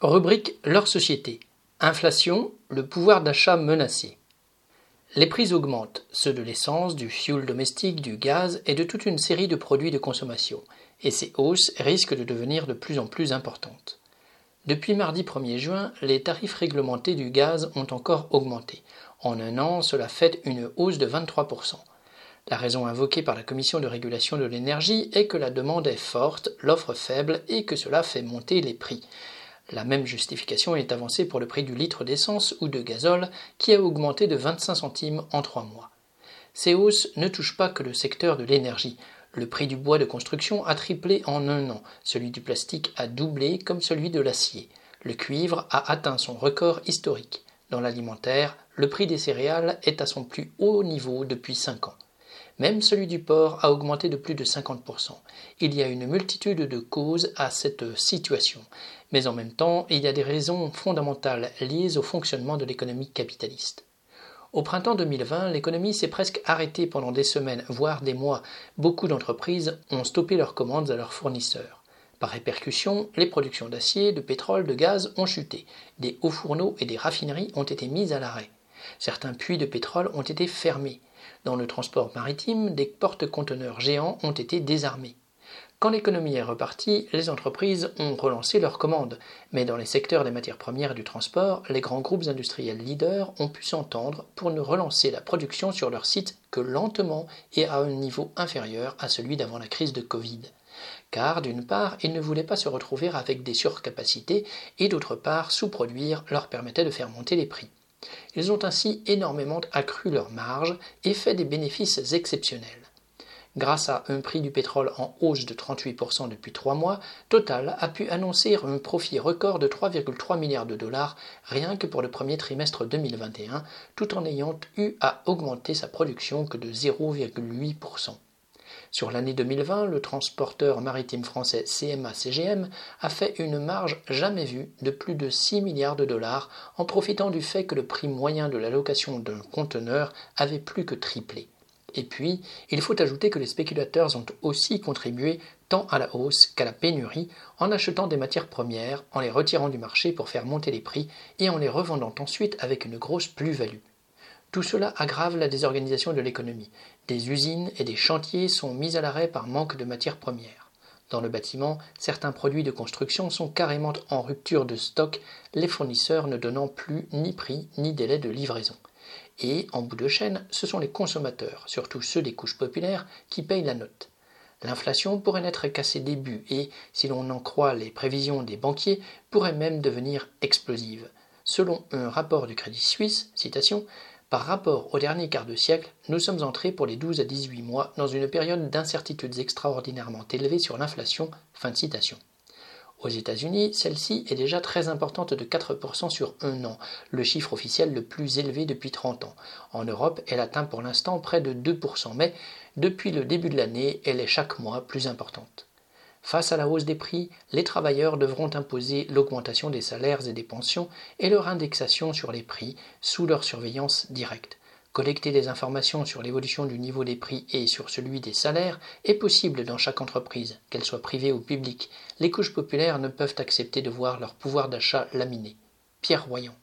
Rubrique Leur société. Inflation, le pouvoir d'achat menacé. Les prix augmentent, ceux de l'essence, du fioul domestique, du gaz et de toute une série de produits de consommation, et ces hausses risquent de devenir de plus en plus importantes. Depuis mardi 1er juin, les tarifs réglementés du gaz ont encore augmenté. En un an, cela fait une hausse de 23%. La raison invoquée par la Commission de régulation de l'énergie est que la demande est forte, l'offre faible et que cela fait monter les prix. La même justification est avancée pour le prix du litre d'essence ou de gazole qui a augmenté de 25 centimes en trois mois. Ces hausses ne touchent pas que le secteur de l'énergie. Le prix du bois de construction a triplé en un an, celui du plastique a doublé comme celui de l'acier. Le cuivre a atteint son record historique. Dans l'alimentaire, le prix des céréales est à son plus haut niveau depuis cinq ans. Même celui du porc a augmenté de plus de 50%. Il y a une multitude de causes à cette situation, mais en même temps, il y a des raisons fondamentales liées au fonctionnement de l'économie capitaliste. Au printemps 2020, l'économie s'est presque arrêtée pendant des semaines, voire des mois. Beaucoup d'entreprises ont stoppé leurs commandes à leurs fournisseurs. Par répercussion, les productions d'acier, de pétrole, de gaz ont chuté. Des hauts fourneaux et des raffineries ont été mises à l'arrêt. Certains puits de pétrole ont été fermés. Dans le transport maritime, des porte-conteneurs géants ont été désarmés. Quand l'économie est repartie, les entreprises ont relancé leurs commandes, mais dans les secteurs des matières premières et du transport, les grands groupes industriels leaders ont pu s'entendre pour ne relancer la production sur leurs sites que lentement et à un niveau inférieur à celui d'avant la crise de Covid. Car, d'une part, ils ne voulaient pas se retrouver avec des surcapacités, et d'autre part, sous-produire leur permettait de faire monter les prix. Ils ont ainsi énormément accru leurs marges et fait des bénéfices exceptionnels. Grâce à un prix du pétrole en hausse de 38% depuis trois mois, Total a pu annoncer un profit record de 3,3 milliards de dollars rien que pour le premier trimestre 2021, tout en ayant eu à augmenter sa production que de 0,8%. Sur l'année 2020, le transporteur maritime français CMA-CGM a fait une marge jamais vue de plus de 6 milliards de dollars en profitant du fait que le prix moyen de la location d'un conteneur avait plus que triplé. Et puis, il faut ajouter que les spéculateurs ont aussi contribué tant à la hausse qu'à la pénurie en achetant des matières premières, en les retirant du marché pour faire monter les prix et en les revendant ensuite avec une grosse plus-value. Tout cela aggrave la désorganisation de l'économie. Des usines et des chantiers sont mis à l'arrêt par manque de matières premières. Dans le bâtiment, certains produits de construction sont carrément en rupture de stock, les fournisseurs ne donnant plus ni prix ni délai de livraison. Et, en bout de chaîne, ce sont les consommateurs, surtout ceux des couches populaires, qui payent la note. L'inflation pourrait n'être qu'à ses débuts et, si l'on en croit les prévisions des banquiers, pourrait même devenir explosive. Selon un rapport du Crédit Suisse, citation, par rapport au dernier quart de siècle, nous sommes entrés pour les 12 à 18 mois dans une période d'incertitudes extraordinairement élevées sur l'inflation. Fin de citation. Aux États-Unis, celle-ci est déjà très importante de 4% sur un an, le chiffre officiel le plus élevé depuis 30 ans. En Europe, elle atteint pour l'instant près de 2%, mais depuis le début de l'année, elle est chaque mois plus importante. Face à la hausse des prix, les travailleurs devront imposer l'augmentation des salaires et des pensions et leur indexation sur les prix sous leur surveillance directe. Collecter des informations sur l'évolution du niveau des prix et sur celui des salaires est possible dans chaque entreprise, qu'elle soit privée ou publique. Les couches populaires ne peuvent accepter de voir leur pouvoir d'achat laminé. Pierre Royan.